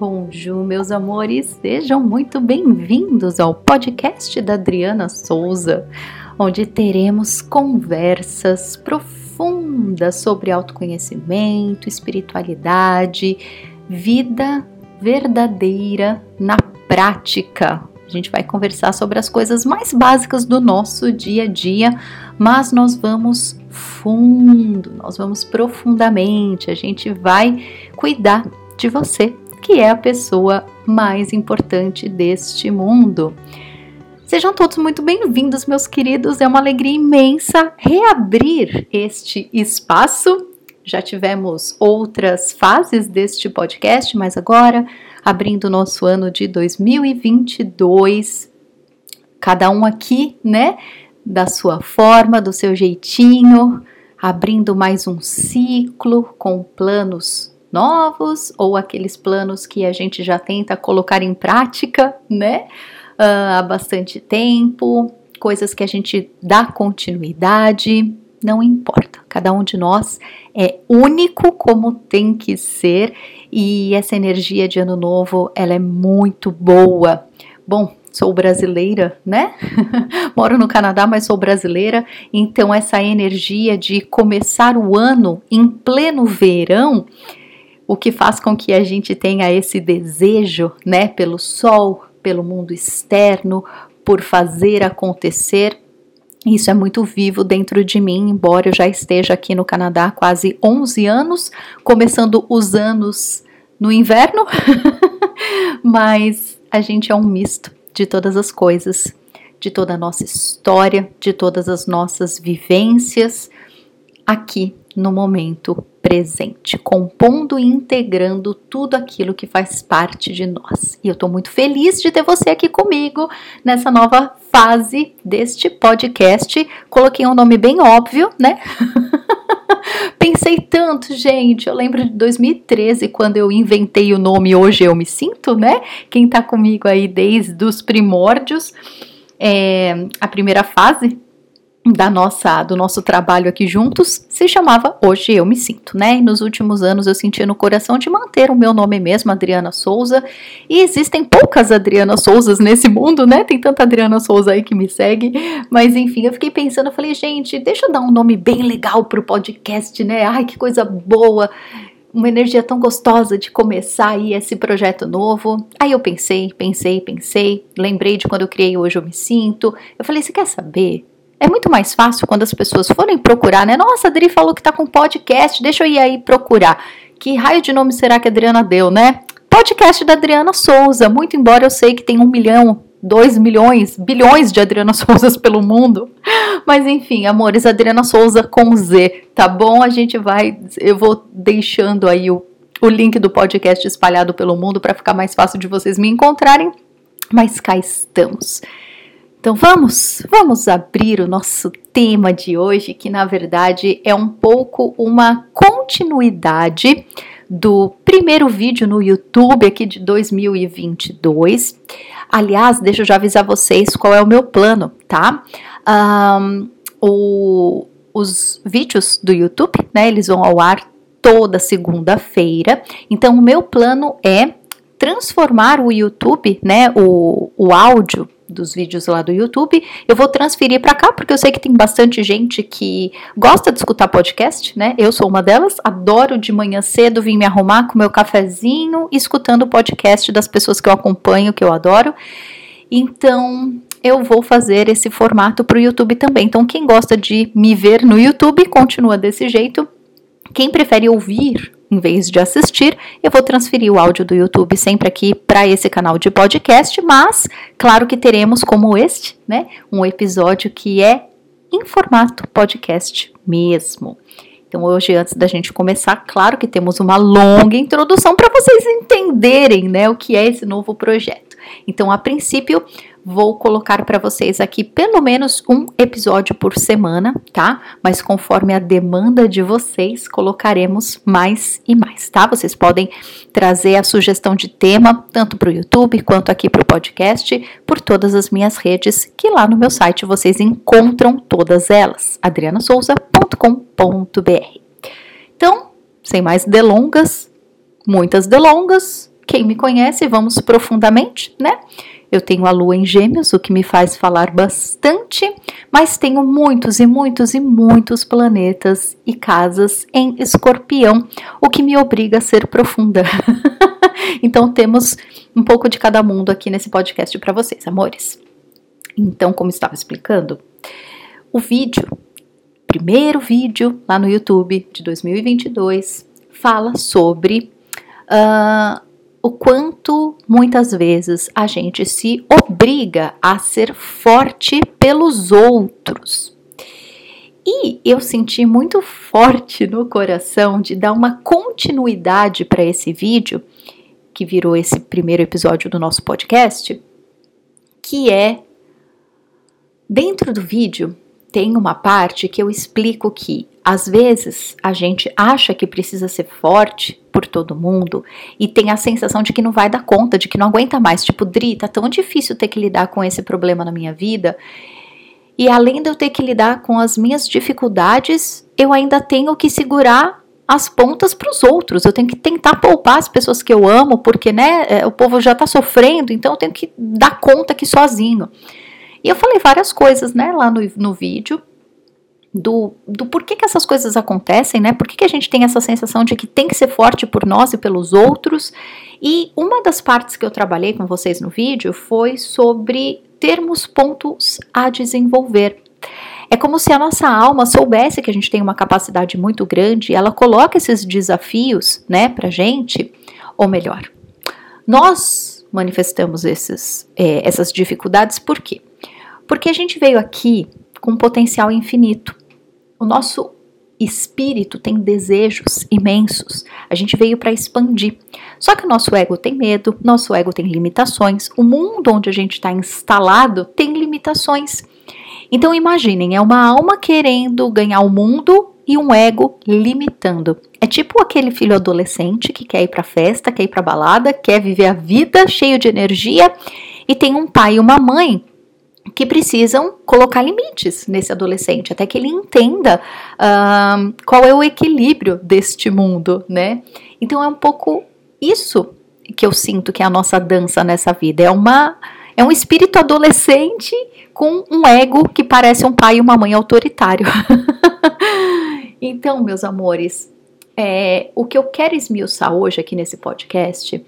Bonjour, meus amores, sejam muito bem-vindos ao podcast da Adriana Souza, onde teremos conversas profundas sobre autoconhecimento, espiritualidade, vida verdadeira na prática. A gente vai conversar sobre as coisas mais básicas do nosso dia a dia, mas nós vamos fundo, nós vamos profundamente, a gente vai cuidar de você que é a pessoa mais importante deste mundo. Sejam todos muito bem-vindos, meus queridos. É uma alegria imensa reabrir este espaço. Já tivemos outras fases deste podcast, mas agora, abrindo o nosso ano de 2022, cada um aqui, né, da sua forma, do seu jeitinho, abrindo mais um ciclo com planos novos ou aqueles planos que a gente já tenta colocar em prática, né? Uh, há bastante tempo, coisas que a gente dá continuidade, não importa. Cada um de nós é único como tem que ser e essa energia de ano novo, ela é muito boa. Bom, sou brasileira, né? Moro no Canadá, mas sou brasileira, então essa energia de começar o ano em pleno verão o que faz com que a gente tenha esse desejo, né, pelo sol, pelo mundo externo, por fazer acontecer. Isso é muito vivo dentro de mim, embora eu já esteja aqui no Canadá há quase 11 anos, começando os anos no inverno, mas a gente é um misto de todas as coisas, de toda a nossa história, de todas as nossas vivências aqui no momento presente, compondo e integrando tudo aquilo que faz parte de nós. E eu estou muito feliz de ter você aqui comigo nessa nova fase deste podcast. Coloquei um nome bem óbvio, né? Pensei tanto, gente. Eu lembro de 2013, quando eu inventei o nome Hoje Eu Me Sinto, né? Quem tá comigo aí desde os primórdios, é, a primeira fase da nossa do nosso trabalho aqui juntos se chamava Hoje Eu Me Sinto, né? E nos últimos anos eu sentia no coração de manter o meu nome mesmo, Adriana Souza. E existem poucas Adriana Souzas nesse mundo, né? Tem tanta Adriana Souza aí que me segue. Mas enfim, eu fiquei pensando, eu falei, gente, deixa eu dar um nome bem legal pro podcast, né? Ai, que coisa boa uma energia tão gostosa de começar aí esse projeto novo. Aí eu pensei, pensei, pensei, lembrei de quando eu criei Hoje Eu Me Sinto. Eu falei, você quer saber? É muito mais fácil quando as pessoas forem procurar, né? Nossa, a Adri falou que tá com podcast, deixa eu ir aí procurar. Que raio de nome será que a Adriana deu, né? Podcast da Adriana Souza. Muito embora eu sei que tem um milhão, dois milhões, bilhões de Adriana Souzas pelo mundo. Mas enfim, amores, Adriana Souza com Z, tá bom? A gente vai, eu vou deixando aí o, o link do podcast espalhado pelo mundo para ficar mais fácil de vocês me encontrarem. Mas cá estamos. Então vamos, vamos abrir o nosso tema de hoje, que na verdade é um pouco uma continuidade do primeiro vídeo no YouTube aqui de 2022. Aliás, deixa eu já avisar vocês qual é o meu plano, tá? Um, o, os vídeos do YouTube, né? Eles vão ao ar toda segunda-feira. Então, o meu plano é transformar o YouTube, né? O, o áudio dos vídeos lá do YouTube, eu vou transferir para cá, porque eu sei que tem bastante gente que gosta de escutar podcast, né? Eu sou uma delas, adoro de manhã cedo vir me arrumar com meu cafezinho, escutando o podcast das pessoas que eu acompanho, que eu adoro. Então, eu vou fazer esse formato para o YouTube também. Então, quem gosta de me ver no YouTube, continua desse jeito. Quem prefere ouvir em vez de assistir, eu vou transferir o áudio do YouTube sempre aqui para esse canal de podcast, mas claro que teremos como este, né, um episódio que é em formato podcast mesmo. Então, hoje, antes da gente começar, claro que temos uma longa introdução para vocês entenderem né, o que é esse novo projeto. Então, a princípio, vou colocar para vocês aqui pelo menos um episódio por semana, tá? Mas conforme a demanda de vocês, colocaremos mais e mais, tá? Vocês podem trazer a sugestão de tema, tanto para o YouTube quanto aqui para o podcast, por todas as minhas redes, que lá no meu site vocês encontram todas elas, adrianasouza.com.br. Então, sem mais delongas, muitas delongas, quem me conhece, vamos profundamente, né? Eu tenho a lua em Gêmeos, o que me faz falar bastante, mas tenho muitos e muitos e muitos planetas e casas em Escorpião, o que me obriga a ser profunda. então temos um pouco de cada mundo aqui nesse podcast para vocês, amores. Então, como estava explicando, o vídeo, primeiro vídeo lá no YouTube de 2022, fala sobre uh, o quanto muitas vezes a gente se obriga a ser forte pelos outros. E eu senti muito forte no coração de dar uma continuidade para esse vídeo, que virou esse primeiro episódio do nosso podcast, que é dentro do vídeo tem uma parte que eu explico que às vezes a gente acha que precisa ser forte por todo mundo e tem a sensação de que não vai dar conta, de que não aguenta mais. Tipo, Dri, tá tão difícil ter que lidar com esse problema na minha vida. E além de eu ter que lidar com as minhas dificuldades, eu ainda tenho que segurar as pontas para os outros. Eu tenho que tentar poupar as pessoas que eu amo, porque né, é, o povo já está sofrendo, então eu tenho que dar conta aqui sozinho. E eu falei várias coisas, né, lá no, no vídeo, do, do porquê que essas coisas acontecem, né? Por que, que a gente tem essa sensação de que tem que ser forte por nós e pelos outros? E uma das partes que eu trabalhei com vocês no vídeo foi sobre termos pontos a desenvolver. É como se a nossa alma soubesse que a gente tem uma capacidade muito grande, ela coloca esses desafios, né, pra gente, ou melhor, nós manifestamos esses, é, essas dificuldades por quê? Porque a gente veio aqui com um potencial infinito. O nosso espírito tem desejos imensos. A gente veio para expandir. Só que o nosso ego tem medo, nosso ego tem limitações, o mundo onde a gente está instalado tem limitações. Então imaginem, é uma alma querendo ganhar o mundo e um ego limitando. É tipo aquele filho adolescente que quer ir para festa, quer ir para balada, quer viver a vida cheio de energia e tem um pai e uma mãe que precisam colocar limites nesse adolescente, até que ele entenda uh, qual é o equilíbrio deste mundo, né? Então é um pouco isso que eu sinto que é a nossa dança nessa vida. É uma é um espírito adolescente com um ego que parece um pai e uma mãe autoritário. então, meus amores, é, o que eu quero esmiuçar hoje aqui nesse podcast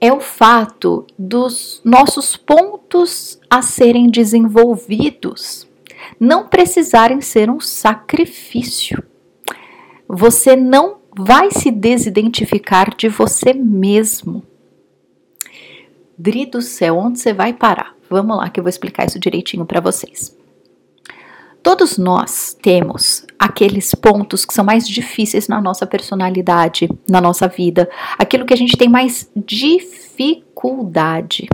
é o fato dos nossos pontos a serem desenvolvidos não precisarem ser um sacrifício. Você não vai se desidentificar de você mesmo. Dri do céu, onde você vai parar? Vamos lá que eu vou explicar isso direitinho para vocês. Todos nós temos aqueles pontos que são mais difíceis na nossa personalidade, na nossa vida, aquilo que a gente tem mais dificuldade,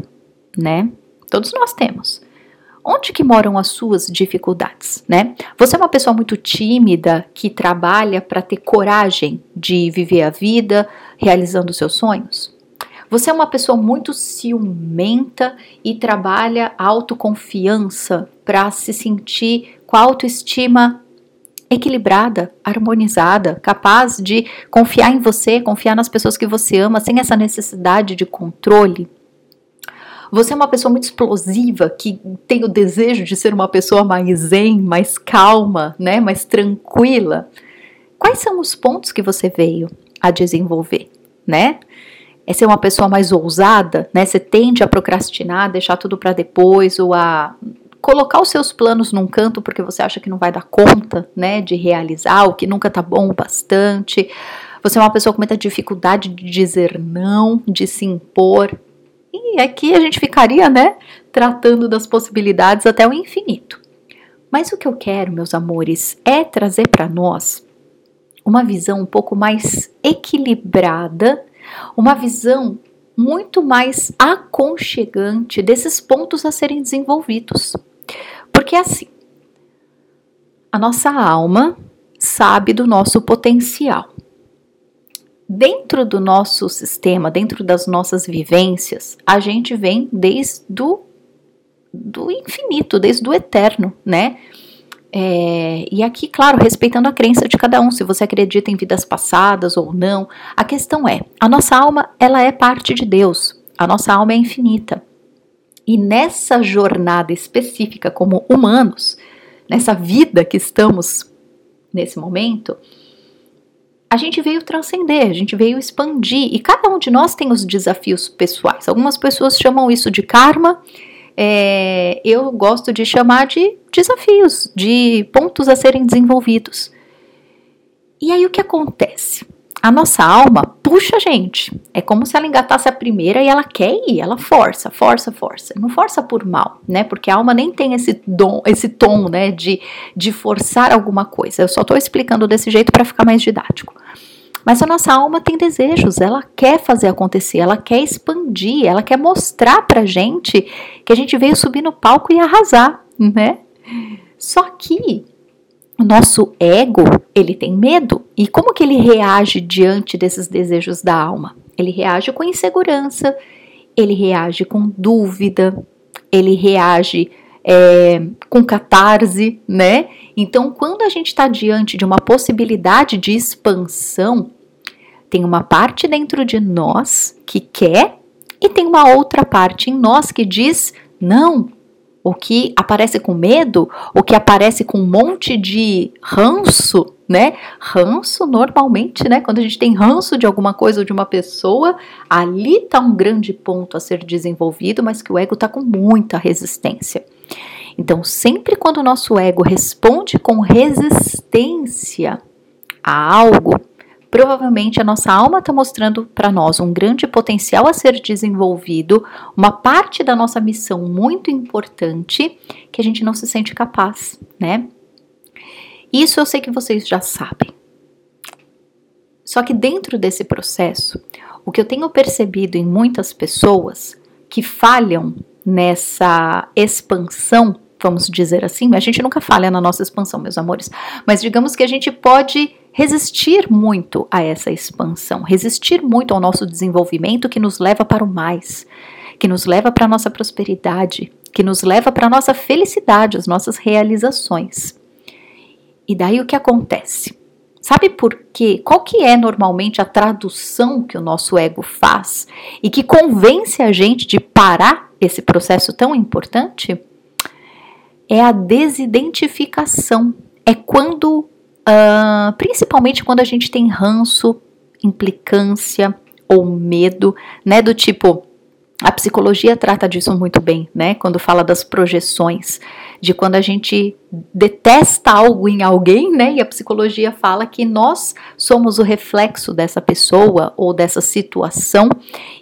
né? Todos nós temos. Onde que moram as suas dificuldades, né? Você é uma pessoa muito tímida que trabalha para ter coragem de viver a vida realizando seus sonhos? Você é uma pessoa muito ciumenta e trabalha autoconfiança para se sentir com a autoestima equilibrada, harmonizada, capaz de confiar em você, confiar nas pessoas que você ama, sem essa necessidade de controle. Você é uma pessoa muito explosiva, que tem o desejo de ser uma pessoa mais zen, mais calma, né, mais tranquila. Quais são os pontos que você veio a desenvolver, né? É ser uma pessoa mais ousada, né? Você tende a procrastinar, deixar tudo para depois ou a colocar os seus planos num canto porque você acha que não vai dar conta, né, de realizar, o que nunca tá bom o bastante. Você é uma pessoa com muita dificuldade de dizer não, de se impor. E aqui a gente ficaria, né, tratando das possibilidades até o infinito. Mas o que eu quero, meus amores, é trazer para nós uma visão um pouco mais equilibrada, uma visão muito mais aconchegante desses pontos a serem desenvolvidos. Porque é assim, a nossa alma sabe do nosso potencial. Dentro do nosso sistema, dentro das nossas vivências, a gente vem desde do, do infinito, desde o eterno, né? É, e aqui, claro, respeitando a crença de cada um, se você acredita em vidas passadas ou não. A questão é, a nossa alma, ela é parte de Deus. A nossa alma é infinita. E nessa jornada específica como humanos, nessa vida que estamos nesse momento, a gente veio transcender, a gente veio expandir e cada um de nós tem os desafios pessoais. Algumas pessoas chamam isso de karma, é, eu gosto de chamar de desafios, de pontos a serem desenvolvidos. E aí o que acontece? A nossa alma puxa a gente. É como se ela engatasse a primeira e ela quer ir, ela força, força, força. Não força por mal, né? Porque a alma nem tem esse dom, esse tom, né, de, de forçar alguma coisa. Eu só estou explicando desse jeito para ficar mais didático. Mas a nossa alma tem desejos, ela quer fazer acontecer, ela quer expandir, ela quer mostrar pra gente que a gente veio subir no palco e arrasar, né? Só que o nosso ego, ele tem medo. E como que ele reage diante desses desejos da alma? Ele reage com insegurança, ele reage com dúvida, ele reage é, com catarse, né? Então, quando a gente está diante de uma possibilidade de expansão, tem uma parte dentro de nós que quer e tem uma outra parte em nós que diz não. O que aparece com medo, o que aparece com um monte de ranço, né? Ranço normalmente, né? Quando a gente tem ranço de alguma coisa ou de uma pessoa, ali tá um grande ponto a ser desenvolvido, mas que o ego tá com muita resistência. Então, sempre quando o nosso ego responde com resistência a algo, provavelmente a nossa alma está mostrando para nós um grande potencial a ser desenvolvido, uma parte da nossa missão muito importante que a gente não se sente capaz, né? Isso eu sei que vocês já sabem. Só que dentro desse processo, o que eu tenho percebido em muitas pessoas que falham nessa expansão, vamos dizer assim, a gente nunca falha na nossa expansão, meus amores, mas digamos que a gente pode resistir muito a essa expansão, resistir muito ao nosso desenvolvimento que nos leva para o mais, que nos leva para a nossa prosperidade, que nos leva para a nossa felicidade, as nossas realizações. E daí o que acontece? Sabe por quê? Qual que é normalmente a tradução que o nosso ego faz e que convence a gente de parar esse processo tão importante? É a desidentificação. É quando Uh, principalmente quando a gente tem ranço, implicância ou medo, né? Do tipo, a psicologia trata disso muito bem, né? Quando fala das projeções, de quando a gente detesta algo em alguém, né? E a psicologia fala que nós somos o reflexo dessa pessoa ou dessa situação,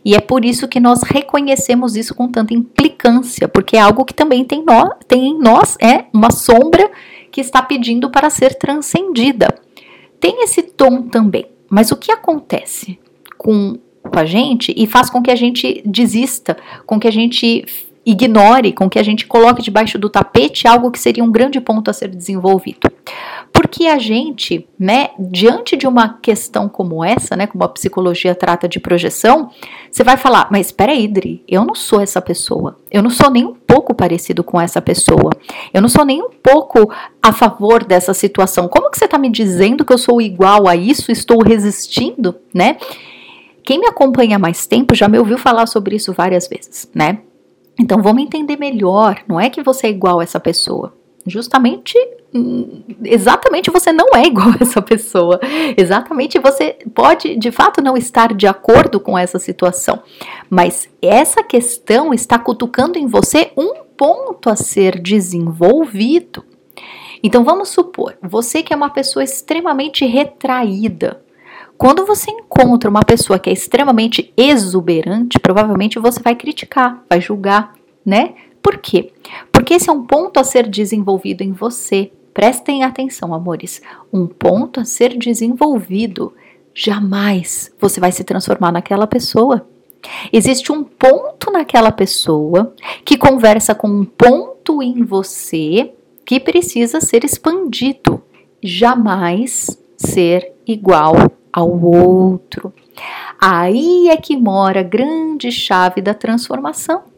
e é por isso que nós reconhecemos isso com tanta implicância, porque é algo que também tem, no, tem em nós, é uma sombra que está pedindo para ser transcendida. Tem esse tom também, mas o que acontece com a gente e faz com que a gente desista, com que a gente ignore, com que a gente coloque debaixo do tapete algo que seria um grande ponto a ser desenvolvido. Porque a gente, né, diante de uma questão como essa, né, como a psicologia trata de projeção, você vai falar, mas espera aí, Dri, eu não sou essa pessoa. Eu não sou nem um pouco parecido com essa pessoa. Eu não sou nem um pouco a favor dessa situação. Como que você está me dizendo que eu sou igual a isso? Estou resistindo, né? Quem me acompanha há mais tempo já me ouviu falar sobre isso várias vezes, né? Então vamos entender melhor, não é que você é igual a essa pessoa. Justamente, exatamente você não é igual a essa pessoa. Exatamente você pode de fato não estar de acordo com essa situação. Mas essa questão está cutucando em você um ponto a ser desenvolvido. Então vamos supor, você que é uma pessoa extremamente retraída, quando você encontra uma pessoa que é extremamente exuberante, provavelmente você vai criticar, vai julgar, né? Por quê? Porque esse é um ponto a ser desenvolvido em você. Prestem atenção, amores. Um ponto a ser desenvolvido. Jamais você vai se transformar naquela pessoa. Existe um ponto naquela pessoa que conversa com um ponto em você que precisa ser expandido. Jamais ser igual ao outro. Aí é que mora a grande chave da transformação.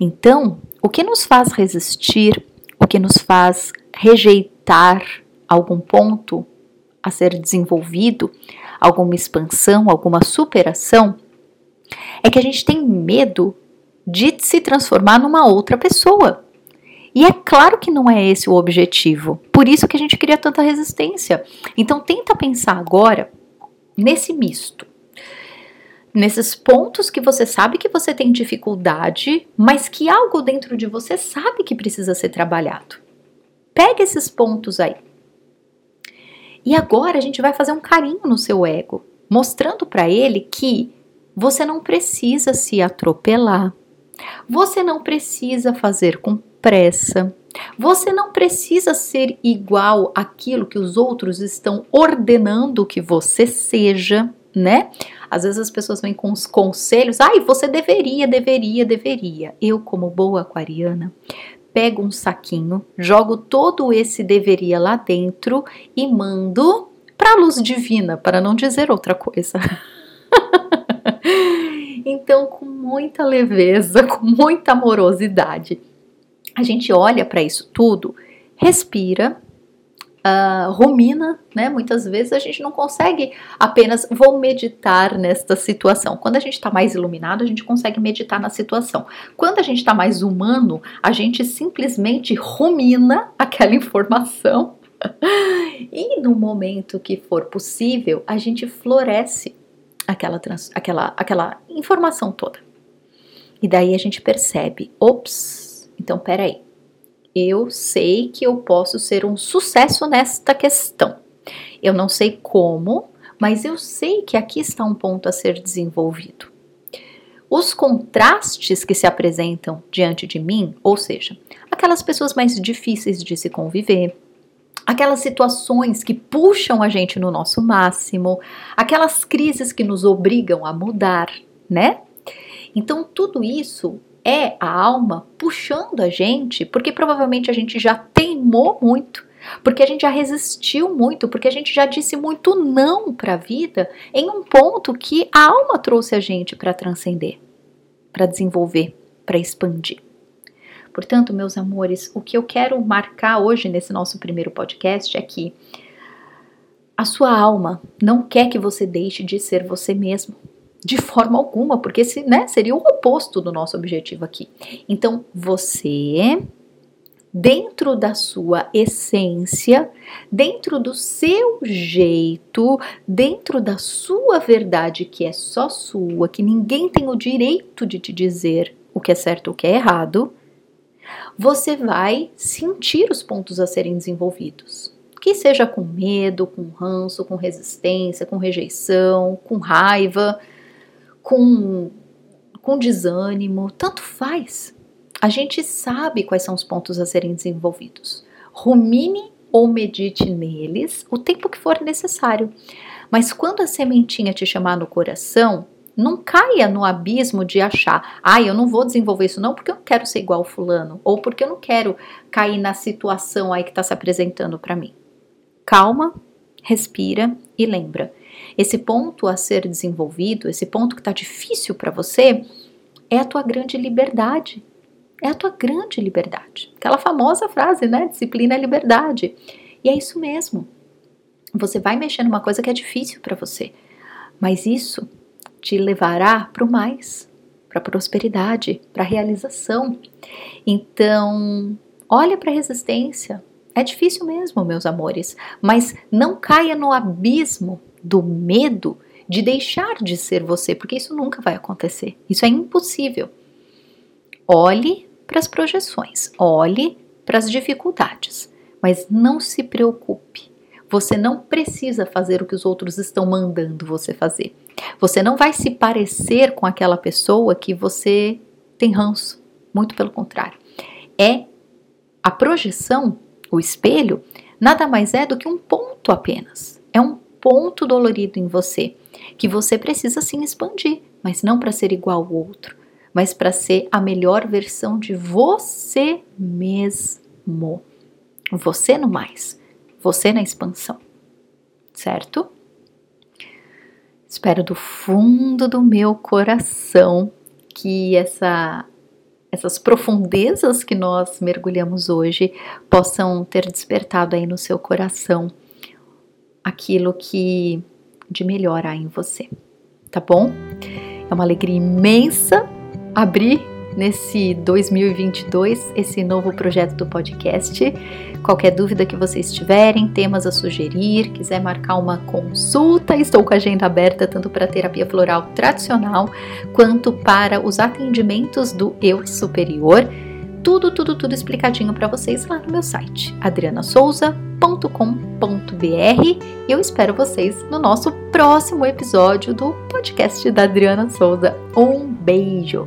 Então, o que nos faz resistir, o que nos faz rejeitar algum ponto a ser desenvolvido, alguma expansão, alguma superação, é que a gente tem medo de se transformar numa outra pessoa. E é claro que não é esse o objetivo. Por isso que a gente cria tanta resistência. Então tenta pensar agora nesse misto. Nesses pontos que você sabe que você tem dificuldade, mas que algo dentro de você sabe que precisa ser trabalhado. Pega esses pontos aí. E agora a gente vai fazer um carinho no seu ego, mostrando para ele que você não precisa se atropelar. Você não precisa fazer com pressa. Você não precisa ser igual àquilo que os outros estão ordenando que você seja, né? Às vezes as pessoas vêm com os conselhos, ai, você deveria, deveria, deveria. Eu, como boa aquariana, pego um saquinho, jogo todo esse deveria lá dentro e mando para a luz divina, para não dizer outra coisa. Então, com muita leveza, com muita amorosidade, a gente olha para isso tudo, respira, uh, rumina, né? Muitas vezes a gente não consegue apenas vou meditar nesta situação. Quando a gente está mais iluminado, a gente consegue meditar na situação. Quando a gente está mais humano, a gente simplesmente rumina aquela informação. e no momento que for possível, a gente floresce aquela, trans, aquela, aquela informação toda. E daí a gente percebe, ops, então peraí, eu sei que eu posso ser um sucesso nesta questão. Eu não sei como, mas eu sei que aqui está um ponto a ser desenvolvido. Os contrastes que se apresentam diante de mim, ou seja, aquelas pessoas mais difíceis de se conviver, aquelas situações que puxam a gente no nosso máximo, aquelas crises que nos obrigam a mudar, né? Então, tudo isso é a alma puxando a gente, porque provavelmente a gente já teimou muito, porque a gente já resistiu muito, porque a gente já disse muito não para a vida em um ponto que a alma trouxe a gente para transcender, para desenvolver, para expandir. Portanto, meus amores, o que eu quero marcar hoje nesse nosso primeiro podcast é que a sua alma não quer que você deixe de ser você mesmo. De forma alguma, porque se, né, seria o oposto do nosso objetivo aqui. Então, você, dentro da sua essência, dentro do seu jeito, dentro da sua verdade, que é só sua, que ninguém tem o direito de te dizer o que é certo ou o que é errado, você vai sentir os pontos a serem desenvolvidos. Que seja com medo, com ranço, com resistência, com rejeição, com raiva, com, com desânimo, tanto faz. A gente sabe quais são os pontos a serem desenvolvidos. Rumine ou medite neles o tempo que for necessário. Mas quando a sementinha te chamar no coração, não caia no abismo de achar, ah, eu não vou desenvolver isso não porque eu não quero ser igual fulano, ou porque eu não quero cair na situação aí que está se apresentando para mim. Calma, respira e lembra. Esse ponto a ser desenvolvido, esse ponto que está difícil para você, é a tua grande liberdade. É a tua grande liberdade. Aquela famosa frase, né? Disciplina é liberdade. E é isso mesmo. Você vai mexer numa coisa que é difícil para você, mas isso te levará para o mais, para a prosperidade, para a realização. Então, olha para a resistência. É difícil mesmo, meus amores, mas não caia no abismo do medo de deixar de ser você, porque isso nunca vai acontecer. Isso é impossível. Olhe para as projeções, olhe para as dificuldades, mas não se preocupe. Você não precisa fazer o que os outros estão mandando você fazer. Você não vai se parecer com aquela pessoa que você tem ranço. Muito pelo contrário. É a projeção, o espelho, nada mais é do que um ponto apenas. É um ponto dolorido em você que você precisa sim expandir, mas não para ser igual ao outro, mas para ser a melhor versão de você mesmo. Você no mais, você na expansão, certo? Espero do fundo do meu coração que essa essas profundezas que nós mergulhamos hoje possam ter despertado aí no seu coração aquilo que de melhor há em você, tá bom? É uma alegria imensa abrir nesse 2022 esse novo projeto do podcast. Qualquer dúvida que vocês tiverem, temas a sugerir, quiser marcar uma consulta, estou com a agenda aberta tanto para a terapia floral tradicional quanto para os atendimentos do eu superior. Tudo, tudo, tudo explicadinho para vocês lá no meu site, adrianasouza.com.br. E eu espero vocês no nosso próximo episódio do podcast da Adriana Souza. Um beijo!